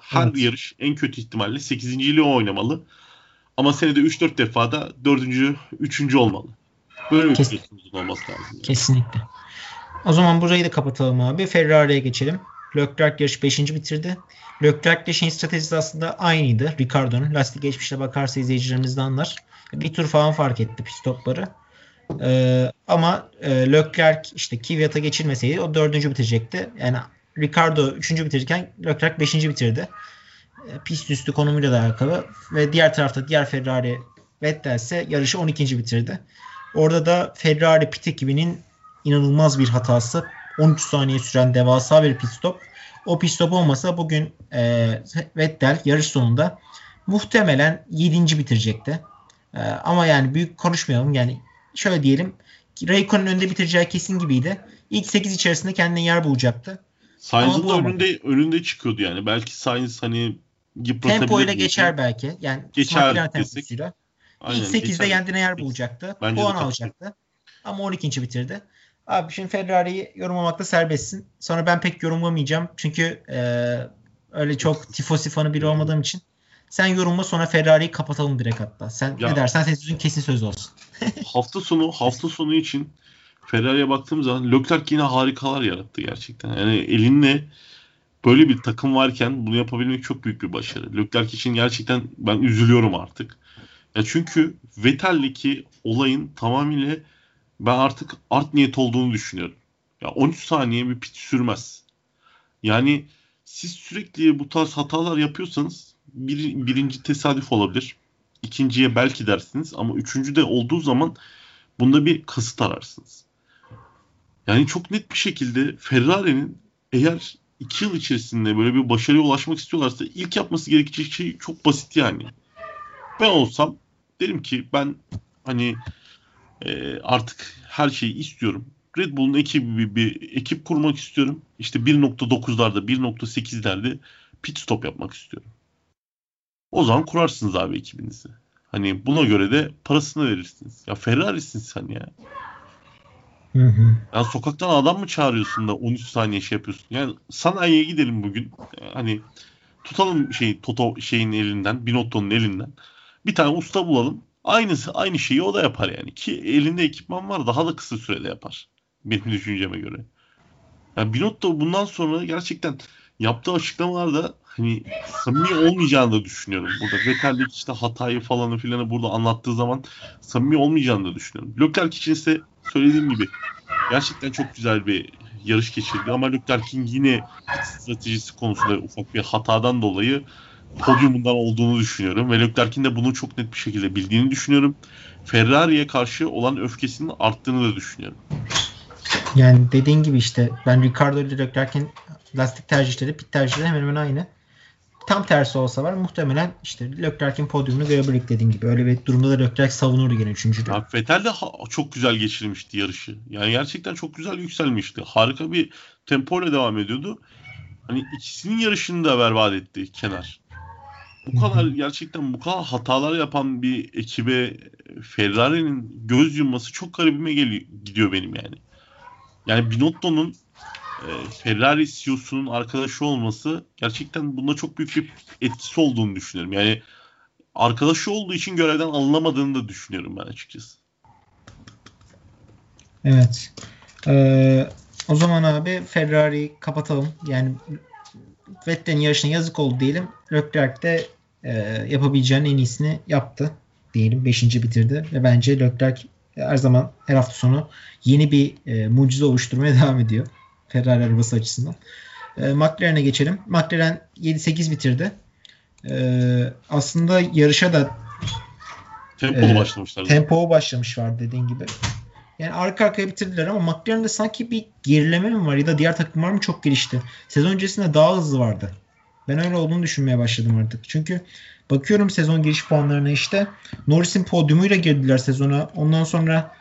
her evet. yarış en kötü ihtimalle 8. ile oynamalı. Ama senede 3-4 defa da 4. 3. olmalı. Böyle bir Kes- olması lazım. Yani. Kesinlikle. O zaman burayı da kapatalım abi. Ferrari'ye geçelim. Leclerc yarış 5. bitirdi. Leclerc ile şeyin stratejisi aslında aynıydı. Ricardo'nun. Lastik geçmişe bakarsa izleyicilerimiz de anlar. Bir tur falan fark etti pit stopları. Ee, ama e, Leclerc işte Kvyat'a geçilmeseydi o dördüncü bitirecekti. Yani Ricardo üçüncü bitirirken Leclerc beşinci bitirdi. E, pist üstü konumuyla da alakalı. Ve diğer tarafta diğer Ferrari Vettel ise yarışı 12. bitirdi. Orada da Ferrari pit ekibinin inanılmaz bir hatası. 13 saniye süren devasa bir pit stop. O pit stop olmasa bugün e, Vettel yarış sonunda muhtemelen 7. bitirecekti. E, ama yani büyük konuşmayalım. Yani şöyle diyelim. Raikkonen önde bitireceği kesin gibiydi. İlk 8 içerisinde kendine yer bulacaktı. Sainz'ın da önünde, önünde çıkıyordu yani. Belki Sainz hani yıpratabilir. Tempo ile geçer belki. Yani geçer temposuyla. İlk 8'de geçer. kendine yer bulacaktı. Bence puan alacaktı. Ama 12. bitirdi. Abi şimdi Ferrari'yi yorumlamakta serbestsin. Sonra ben pek yorumlamayacağım. Çünkü e, öyle çok tifosi fanı biri olmadığım için. Sen yorumla sonra Ferrari'yi kapatalım direkt hatta. Sen ya, ne dersen senin sözün kesin söz olsun. hafta sonu hafta sonu için Ferrari'ye baktığım zaman Leclerc yine harikalar yarattı gerçekten. Yani elinle böyle bir takım varken bunu yapabilmek çok büyük bir başarı. Leclerc için gerçekten ben üzülüyorum artık. Ya çünkü Vettel'deki olayın tamamıyla ben artık art niyet olduğunu düşünüyorum. Ya 13 saniye bir pit sürmez. Yani siz sürekli bu tarz hatalar yapıyorsanız bir, birinci tesadüf olabilir. İkinciye belki dersiniz ama üçüncü de olduğu zaman bunda bir kasıt ararsınız. Yani çok net bir şekilde Ferrari'nin eğer iki yıl içerisinde böyle bir başarıya ulaşmak istiyorlarsa ilk yapması gerekecek şey çok basit yani. Ben olsam derim ki ben hani e, artık her şeyi istiyorum. Red Bull'un ekibi bir, bir ekip kurmak istiyorum. İşte 1.9'larda 1.8'lerde pit stop yapmak istiyorum. O zaman kurarsınız abi ekibinizi. Hani buna göre de parasını verirsiniz. Ya Ferrari'sin sen ya. Hı hı. Ya sokaktan adam mı çağırıyorsun da 13 saniye şey yapıyorsun? Yani sanayiye gidelim bugün. Hani tutalım şey Toto şeyin elinden, Binotto'nun elinden. Bir tane usta bulalım. Aynısı aynı şeyi o da yapar yani. Ki elinde ekipman var daha da kısa sürede yapar. Benim düşünceme göre. Yani Binotto bundan sonra gerçekten yaptığı açıklamalarda hani samimi olmayacağını da düşünüyorum burada. Vettel'deki işte hatayı falanı filanı burada anlattığı zaman samimi olmayacağını da düşünüyorum. Leclerc için ise söylediğim gibi gerçekten çok güzel bir yarış geçirdi ama Leclerc'in yine stratejisi konusunda ufak bir hatadan dolayı podyumundan olduğunu düşünüyorum ve Leclerc'in de bunu çok net bir şekilde bildiğini düşünüyorum. Ferrari'ye karşı olan öfkesinin arttığını da düşünüyorum. Yani dediğin gibi işte ben Ricardo ile Leclerc'in lastik tercihleri, pit tercihleri hemen hemen aynı. Tam tersi olsa var muhtemelen işte Leclerc'in podyumunu görebilirdik dediğin gibi. Öyle bir durumda da Leclerc savunurdu gene üçüncülüğü. Ya Vettel de çok güzel geçirmişti yarışı. Yani gerçekten çok güzel yükselmişti. Harika bir tempoyla devam ediyordu. Hani ikisinin yarışını da berbat etti kenar. Bu kadar gerçekten bu kadar hatalar yapan bir ekibe Ferrari'nin göz yumması çok garibime geliyor, gidiyor benim yani. Yani Binotto'nun e, Ferrari CEO'sunun arkadaşı olması gerçekten bunda çok büyük bir etkisi olduğunu düşünüyorum. Yani arkadaşı olduğu için görevden alınamadığını da düşünüyorum ben açıkçası. Evet. Ee, o zaman abi Ferrari kapatalım. Yani Vettel'in yarışına yazık oldu diyelim. Leclerc de e, yapabileceğinin en iyisini yaptı diyelim. Beşinci bitirdi ve bence Leclerc her zaman her hafta sonu yeni bir e, mucize oluşturmaya devam ediyor. Ferrari arabası açısından. E, McLaren'e geçelim. McLaren 7-8 bitirdi. E, aslında yarışa da Tempolu e, başlamışlar. Tempo başlamış var dediğin gibi. Yani arka arkaya bitirdiler ama McLaren'de sanki bir gerileme mi var ya da diğer takımlar mı çok gelişti? Sezon öncesinde daha hızlı vardı. Ben öyle olduğunu düşünmeye başladım artık. Çünkü bakıyorum sezon giriş puanlarına işte Norris'in podyumuyla girdiler sezona. Ondan sonra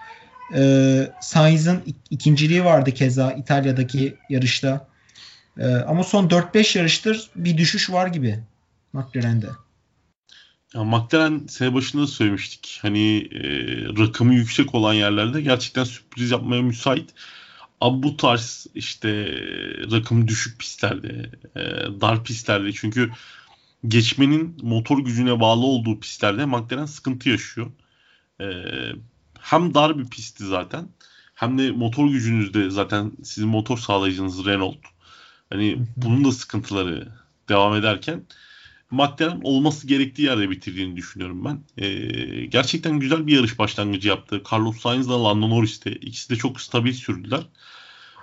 e, Sainz'ın ikinciliği vardı keza İtalya'daki yarışta. E, ama son 4-5 yarıştır bir düşüş var gibi McLaren'de. Ya McLaren sene başında da söylemiştik. Hani e, rakamı yüksek olan yerlerde gerçekten sürpriz yapmaya müsait. Ama bu tarz işte rakım düşük pistlerde, e, dar pistlerde çünkü geçmenin motor gücüne bağlı olduğu pistlerde McLaren sıkıntı yaşıyor. E, hem dar bir pistti zaten hem de motor gücünüzde zaten sizin motor sağlayıcınız Renault. Hani bunun da sıkıntıları devam ederken McLaren olması gerektiği yerde bitirdiğini düşünüyorum ben. Ee, gerçekten güzel bir yarış başlangıcı yaptı. Carlos Sainz ile Lando Norris de ikisi de çok stabil sürdüler.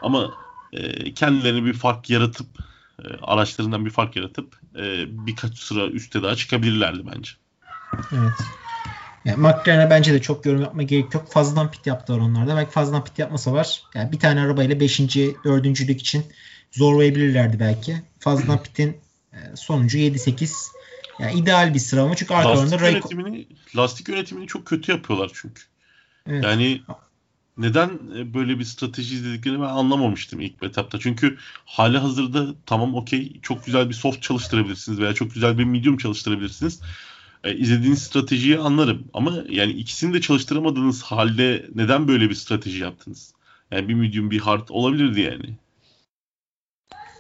Ama e, kendilerini bir fark yaratıp e, araçlarından bir fark yaratıp e, birkaç sıra üstte daha çıkabilirlerdi bence. Evet. Yani McLaren'e bence de çok yorum yapma gerek yok. Fazladan pit yaptılar onlarda. Belki fazladan pit yapmasa var. Yani bir tane arabayla 5. 4. lik için zorlayabilirlerdi belki. Fazladan pitin e, sonucu 7-8. Yani ideal bir sıralama çünkü arkalarında lastik yönetimini, lastik yönetimini çok kötü yapıyorlar çünkü. Evet. Yani neden e, böyle bir strateji izlediklerini ben anlamamıştım ilk etapta. Çünkü hali hazırda tamam okey çok güzel bir soft çalıştırabilirsiniz veya çok güzel bir medium çalıştırabilirsiniz. E, izlediğiniz stratejiyi anlarım ama yani ikisini de çalıştıramadığınız halde neden böyle bir strateji yaptınız? Yani bir medium bir hard olabilirdi yani.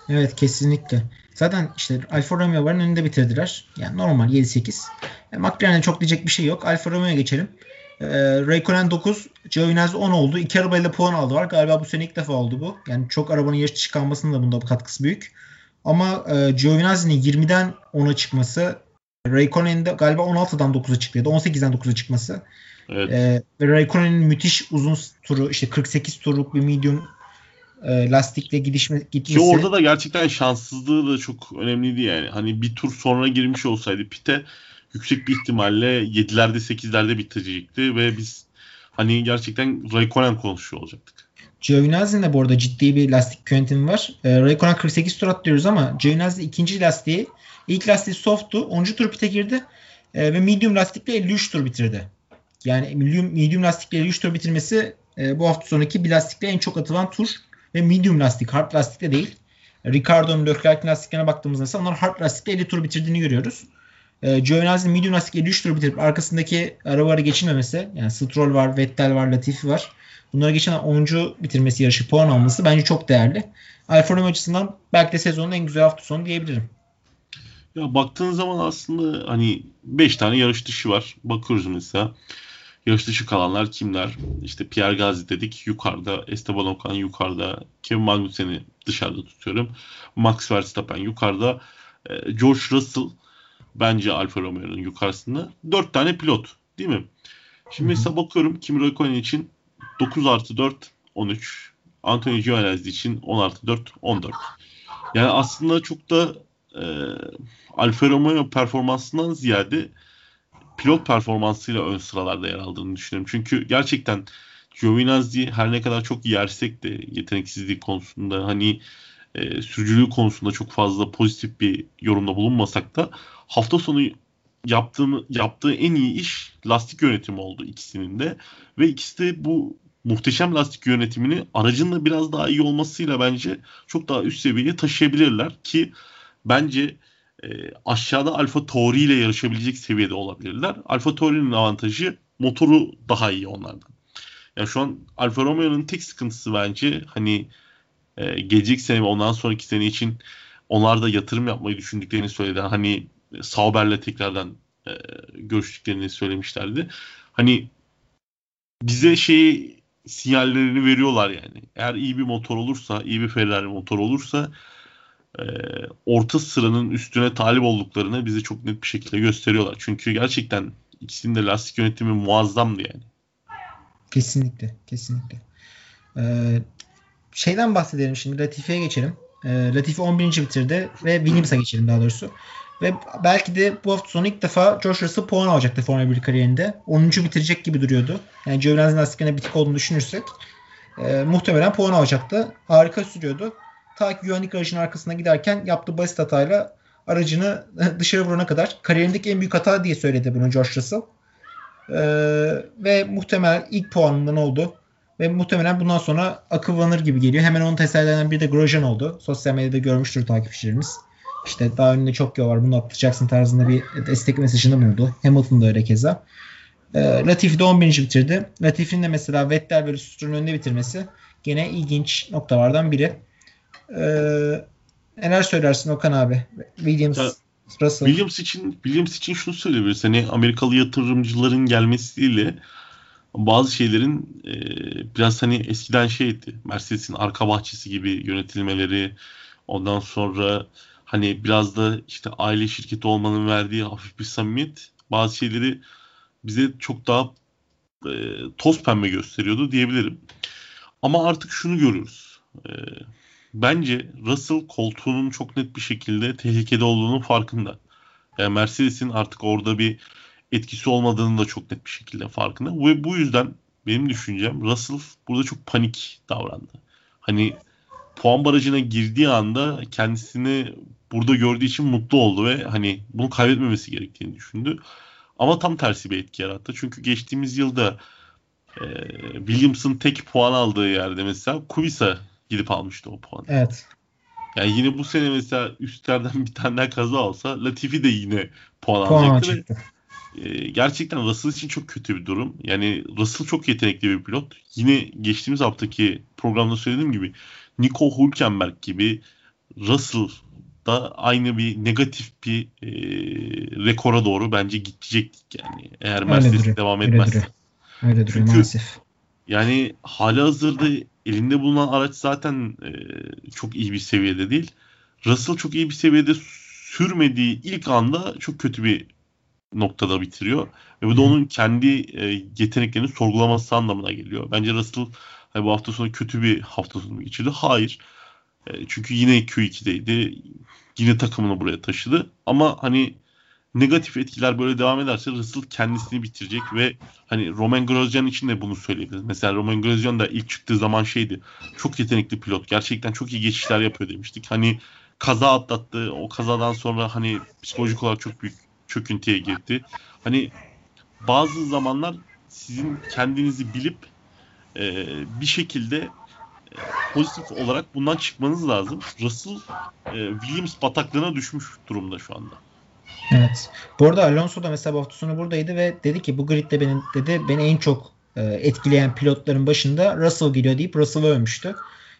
Evet kesinlikle. Zaten işte Alfa Romeo'ların önünde bitirdiler. Yani normal 7-8. E, McLaren'e çok diyecek bir şey yok. Alfa Romeo'ya geçelim. E, Raikkonen 9, Giovinazzi 10 oldu. İki arabayla puan aldılar. Galiba bu sene ilk defa oldu bu. Yani çok arabanın yarış dışı kalmasının da bunda katkısı büyük. Ama e, Giovinazzi'nin 20'den 10'a çıkması Raikkonen'in de galiba 16'dan 9'a çıktı ya da 18'den 9'a çıkması. Evet. E, ve Raikkonen'in müthiş uzun turu işte 48 turluk bir medium e, lastikle gidişme, gitmesi. Ki orada da gerçekten şanssızlığı da çok önemliydi yani. Hani bir tur sonra girmiş olsaydı pite yüksek bir ihtimalle 7'lerde 8'lerde bitirecekti ve biz hani gerçekten Raikkonen konuşuyor olacaktık. Giovinazzi'nin de bu arada ciddi bir lastik yönetimi var. E, Raikkonen 48 tur atlıyoruz ama Giovinazzi ikinci lastiği ilk lastiği softtu. 10. tur pite girdi e, ve medium lastikle 53 tur bitirdi. Yani medium, medium lastikle 53 tur bitirmesi e, bu hafta sonraki bir lastikle en çok atılan tur ve medium lastik, hard lastikle değil. Ricardo'nun Leclerc'in lastiklerine baktığımızda ise onlar hard lastikle 50 tur bitirdiğini görüyoruz. E, Giovinazzi'nin medium lastikle 53 tur bitirip arkasındaki arabaları geçilmemesi yani Stroll var, Vettel var, Latifi var. Bunlara geçen 10. bitirmesi yarışı puan alması bence çok değerli. Alfa Romeo açısından belki de sezonun en güzel hafta sonu diyebilirim. Ya baktığın zaman aslında hani 5 tane yarış dışı var. Bakıyoruz mesela. Yarış dışı kalanlar kimler? İşte Pierre Gasly dedik yukarıda, Esteban Ocon yukarıda, Kevin Magnussen'i dışarıda tutuyorum. Max Verstappen yukarıda, e, George Russell bence Alfa Romeo'nun yukarısında. Dört tane pilot değil mi? Şimdi mesela bakıyorum Kimi Räikkönen için 9 artı 4 13. Anthony Giovinazzi için 10 artı 4 14. Yani aslında çok da e, Alfa Romeo performansından ziyade pilot performansıyla ön sıralarda yer aldığını düşünüyorum. Çünkü gerçekten Giovinazzi her ne kadar çok yersek de yeteneksizliği konusunda hani e, sürücülüğü konusunda çok fazla pozitif bir yorumda bulunmasak da hafta sonu yaptığını yaptığı en iyi iş lastik yönetimi oldu ikisinin de ve ikisi de bu muhteşem lastik yönetimini aracın da biraz daha iyi olmasıyla bence çok daha üst seviyeye taşıyabilirler ki bence e, aşağıda Alfa Tauri ile yarışabilecek seviyede olabilirler. Alfa Tauri'nin avantajı motoru daha iyi onlardan. Yani şu an Alfa Romeo'nun tek sıkıntısı bence hani e, gelecek sene ve ondan sonraki sene için onlar da yatırım yapmayı düşündüklerini söyledi. Hani Sauber'le tekrardan e, görüştüklerini söylemişlerdi. Hani bize şey sinyallerini veriyorlar yani. Eğer iyi bir motor olursa, iyi bir Ferrari motor olursa e, orta sıranın üstüne talip olduklarını bize çok net bir şekilde gösteriyorlar. Çünkü gerçekten ikisinin de lastik yönetimi muazzamdı yani. Kesinlikle, kesinlikle. Ee, şeyden bahsedelim şimdi. Latifi'ye geçelim. Ee, Latifi 11. bitirdi ve Williams'a geçelim daha doğrusu. Ve belki de bu hafta sonu ilk defa George Russell puan alacaktı Formula 1 kariyerinde. 10. bitirecek gibi duruyordu. Yani Giovinazzi'nin lastiklerine bitik olduğunu düşünürsek e, muhtemelen puan alacaktı. Harika sürüyordu. Ta ki güvenlik aracının arkasına giderken yaptığı basit hatayla aracını dışarı vurana kadar kariyerindeki en büyük hata diye söyledi bunu George Russell. Ee, ve muhtemelen ilk puanından oldu. Ve muhtemelen bundan sonra akıllanır gibi geliyor. Hemen onu tesellilenen bir de Grosjean oldu. Sosyal medyada görmüştür takipçilerimiz. İşte daha önünde çok yol var bunu atlayacaksın tarzında bir destek mesajını buldu. Hamilton da öyle keza. E, Latifi de 11. bitirdi. Latifi'nin de mesela Vettel ve Stroll'ün önünde bitirmesi gene ilginç noktalardan biri. E, neler söylersin Okan abi? Williams, ya, Russell. Williams için Williams için şunu söyleyebiliriz. Hani Amerikalı yatırımcıların gelmesiyle bazı şeylerin e, biraz hani eskiden şeydi. Mercedes'in arka bahçesi gibi yönetilmeleri ondan sonra hani biraz da işte aile şirketi olmanın verdiği hafif bir samimiyet bazı şeyleri bize çok daha e, toz pembe gösteriyordu diyebilirim. Ama artık şunu görüyoruz. E, bence Russell koltuğunun çok net bir şekilde tehlikede olduğunun farkında. Yani Mercedes'in artık orada bir etkisi olmadığını da çok net bir şekilde farkında. Ve bu yüzden benim düşüncem Russell burada çok panik davrandı. Hani puan barajına girdiği anda kendisini burada gördüğü için mutlu oldu ve hani bunu kaybetmemesi gerektiğini düşündü. Ama tam tersi bir etki yarattı. Çünkü geçtiğimiz yılda e, Williams'ın tek puan aldığı yerde mesela Kubica gidip almıştı o puanı. Evet. Yani yine bu sene mesela üstlerden bir tane daha kaza olsa Latifi de yine puan, puan alacaktı. Ve, e, gerçekten Russell için çok kötü bir durum. Yani Russell çok yetenekli bir pilot. Yine geçtiğimiz haftaki programda söylediğim gibi Nico Hülkenberg gibi Russell da aynı bir negatif bir e, rekora doğru bence gidecektik yani. Eğer Mercedes devam etmezse. Öyle duruyor Çünkü, maalesef. Yani hala hazırda elinde bulunan araç zaten e, çok iyi bir seviyede değil. Russell çok iyi bir seviyede sürmediği ilk anda çok kötü bir noktada bitiriyor. Ve bu da onun kendi e, yeteneklerini sorgulaması anlamına geliyor. Bence Russell hani bu hafta sonu kötü bir hafta sonu geçirdi. Hayır. E, çünkü yine Q2'deydi. Yine takımını buraya taşıdı. Ama hani negatif etkiler böyle devam ederse Russell kendisini bitirecek ve hani Roman Grosjean için de bunu söyleyebiliriz. Mesela Roman Grosjean da ilk çıktığı zaman şeydi. Çok yetenekli pilot. Gerçekten çok iyi geçişler yapıyor demiştik. Hani kaza atlattı. O kazadan sonra hani psikolojik olarak çok büyük çöküntüye girdi. Hani bazı zamanlar sizin kendinizi bilip e, bir şekilde pozitif olarak bundan çıkmanız lazım. Russell e, Williams bataklığına düşmüş durumda şu anda. Evet. Bu arada Alonso da mesela bu hafta sonu buradaydı ve dedi ki bu gridde benim dedi beni en çok e, etkileyen pilotların başında Russell geliyor deyip Russell'ı övmüştü.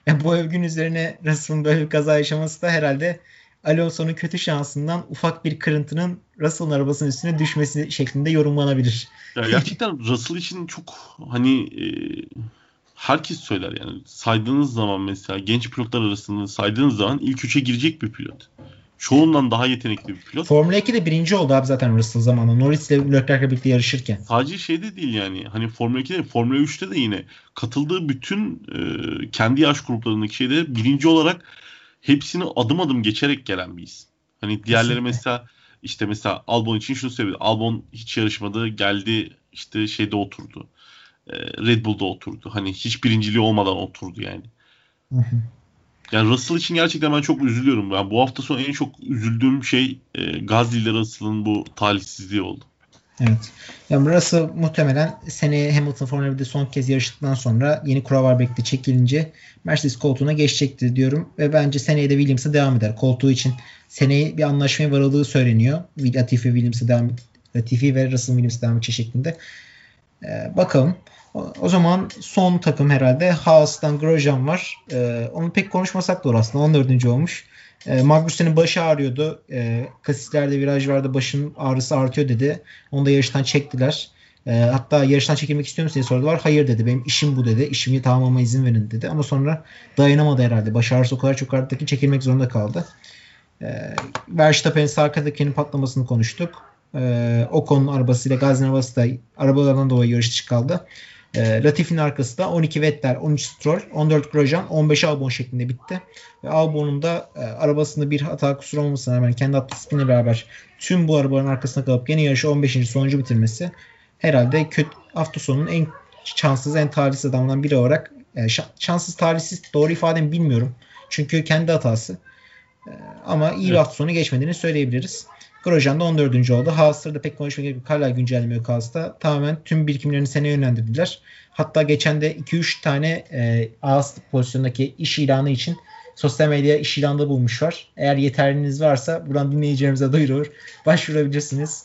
Yani bu övgün üzerine Russell'ın böyle bir kaza yaşaması da herhalde Alonso'nun kötü şansından ufak bir kırıntının Russell'ın arabasının üstüne düşmesi şeklinde yorumlanabilir. Ya gerçekten Russell için çok hani e, herkes söyler yani saydığınız zaman mesela genç pilotlar arasında saydığınız zaman ilk üçe girecek bir pilot. Çoğundan daha yetenekli bir pilot. Formula 2'de birinci oldu abi zaten Russell zamanında. Norris ile Leclerc'le birlikte yarışırken. Sadece şeyde değil yani. Hani Formula 2'de Formula 3'te de yine katıldığı bütün e, kendi yaş gruplarındaki şeyde birinci olarak hepsini adım adım geçerek gelen bir isim. Hani diğerleri Kesinlikle. mesela işte mesela Albon için şunu söyledi. Albon hiç yarışmadı geldi işte şeyde oturdu. E, Red Bull'da oturdu. Hani hiç birinciliği olmadan oturdu yani. Yani Russell için gerçekten ben çok üzülüyorum. Yani bu hafta sonu en çok üzüldüğüm şey e, Gazli ile Russell'ın bu talihsizliği oldu. Evet. Yani Russell muhtemelen seneye Hamilton Formula 1'de son kez yarıştıktan sonra yeni kurallar bekle çekilince Mercedes koltuğuna geçecektir diyorum. Ve bence seneye de Williams'a devam eder. Koltuğu için seneye bir anlaşmaya varıldığı söyleniyor. Latifi Williams'a devam Latifi ve Russell Williams'a devam edecek şeklinde. Ee, bakalım. O, zaman son takım herhalde Haas'tan Grosjean var. Ee, onu pek konuşmasak da olur aslında. 14. olmuş. E, Magnussen'in başı ağrıyordu. E, kasislerde viraj vardı. Başın ağrısı artıyor dedi. Onu da yarıştan çektiler. E, hatta yarıştan çekilmek istiyor musun diye sordular. Hayır dedi. Benim işim bu dedi. İşimi tamamlama izin verin dedi. Ama sonra dayanamadı herhalde. Baş ağrısı o kadar çok arttı ki çekilmek zorunda kaldı. E, Verstappen'in sağ patlamasını konuştuk. E, Ocon'un arabasıyla Gazin arabası da arabalardan dolayı yarış dışı kaldı. E, Latifi'nin arkası da 12 Vettel, 13 Stroll, 14 Grosjean, 15 Albon şeklinde bitti. Ve Albon'un da e, arabasında bir hata kusur olmasına rağmen kendi atlasıyla beraber tüm bu arabanın arkasına kalıp yeni yarışı 15. sonuncu bitirmesi herhalde kötü, hafta sonunun en şanssız, en talihsiz adamlardan biri olarak e, şanssız, talihsiz doğru ifademi bilmiyorum. Çünkü kendi hatası. E, ama iyi evet. hafta sonu geçmediğini söyleyebiliriz. Grosjean da 14. oldu. Haas'ta da pek konuşmak gerek yok. Hala güncelleme yok Haas'ta. Tamamen tüm birikimlerini seneye yönlendirdiler. Hatta geçen de 2-3 tane e, Haas pozisyondaki iş ilanı için sosyal medya iş ilanında bulmuşlar. Eğer yeterliniz varsa buradan dinleyicilerimize duyurur. Başvurabilirsiniz.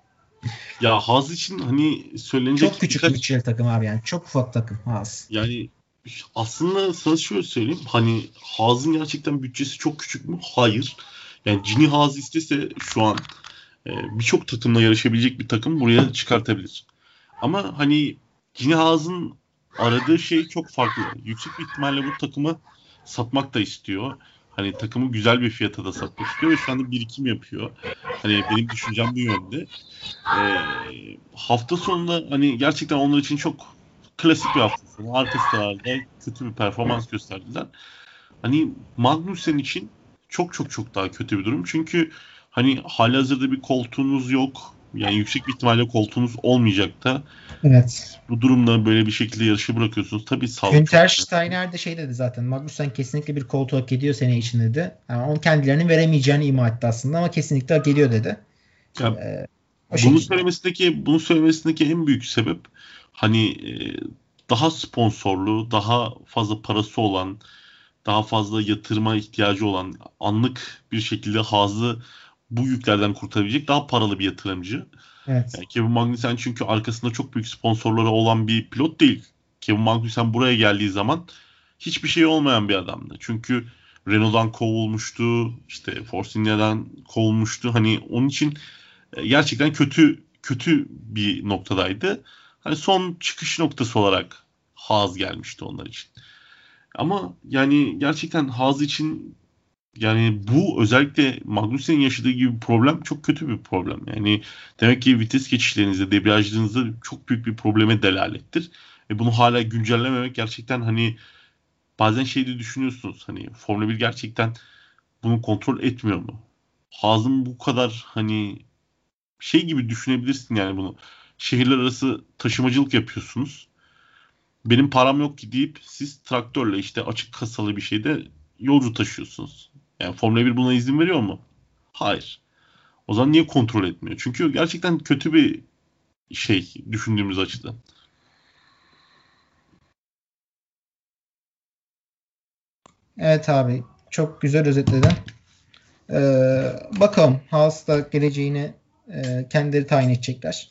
ya Haas için hani söylenecek çok küçük birkaç... bütçeli takım abi yani. Çok ufak takım Haas. Yani aslında sana şöyle söyleyeyim. Hani Haas'ın gerçekten bütçesi çok küçük mü? Hayır. Yani Cini Haas istese şu an e, birçok takımla yarışabilecek bir takım buraya çıkartabilir. Ama hani Cini Haas'ın aradığı şey çok farklı. Yüksek bir ihtimalle bu takımı satmak da istiyor. Hani takımı güzel bir fiyata da satmak istiyor ve şu anda birikim yapıyor. Hani benim düşüncem bu yönde. Ee, hafta sonunda hani gerçekten onlar için çok klasik bir hafta sonu. Arka kötü bir performans gösterdiler. Hani Magnussen için çok çok çok daha kötü bir durum. Çünkü hani halihazırda bir koltuğunuz yok. Yani yüksek bir ihtimalle koltuğunuz olmayacak da. Evet. Bu durumda böyle bir şekilde yarışı bırakıyorsunuz. Tabii sağlıklı. Günter Steiner de şey dedi zaten. Magnussen kesinlikle bir koltuğu hak ediyor sene için dedi. Yani onu kendilerinin veremeyeceğini ima etti aslında ama kesinlikle hak ediyor dedi. Ya, ee, bunu şekilde. söylemesindeki bunu söylemesindeki en büyük sebep hani e, daha sponsorlu, daha fazla parası olan, daha fazla yatırıma ihtiyacı olan anlık bir şekilde hazı bu yüklerden kurtarabilecek daha paralı bir yatırımcı. Evet. Yani Kevin Magnussen çünkü arkasında çok büyük sponsorları olan bir pilot değil. Kevin Magnussen buraya geldiği zaman hiçbir şey olmayan bir adamdı. Çünkü Renault'dan kovulmuştu, işte Force India'dan kovulmuştu. Hani onun için e, gerçekten kötü kötü bir noktadaydı. Hani son çıkış noktası olarak Haas gelmişti onlar için. Ama yani gerçekten Haas için yani bu özellikle Magnussen'in yaşadığı gibi bir problem çok kötü bir problem. Yani demek ki vites geçişlerinizde, debriyajlarınızda çok büyük bir probleme delalettir. Ve bunu hala güncellememek gerçekten hani bazen şey de düşünüyorsunuz hani Formula 1 gerçekten bunu kontrol etmiyor mu? Haas'ın bu kadar hani şey gibi düşünebilirsin yani bunu. Şehirler arası taşımacılık yapıyorsunuz benim param yok ki deyip siz traktörle işte açık kasalı bir şeyde yolcu taşıyorsunuz. Yani Formula 1 buna izin veriyor mu? Hayır. O zaman niye kontrol etmiyor? Çünkü gerçekten kötü bir şey düşündüğümüz açıdan. Evet abi. Çok güzel özetledin. Ee, bakalım Haas'ta geleceğini e, kendileri tayin edecekler.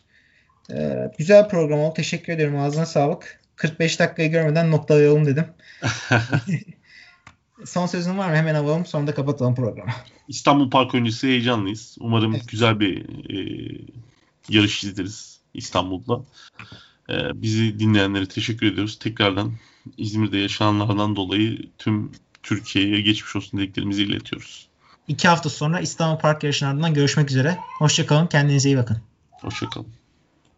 Ee, güzel program oldu. Teşekkür ederim. Ağzına sağlık. 45 dakikayı görmeden noktalayalım dedim. Son sözün var mı? Hemen alalım sonra da kapatalım programı. İstanbul Park öncesi heyecanlıyız. Umarım Evet. güzel bir e, yarış izleriz İstanbul'da. E, bizi dinleyenlere teşekkür ediyoruz. Tekrardan İzmir'de yaşananlardan dolayı tüm Türkiye'ye geçmiş olsun dileklerimizi iletiyoruz. İki hafta sonra İstanbul Park yarışının ardından görüşmek üzere. Hoşçakalın. Kendinize iyi bakın. Hoşçakalın.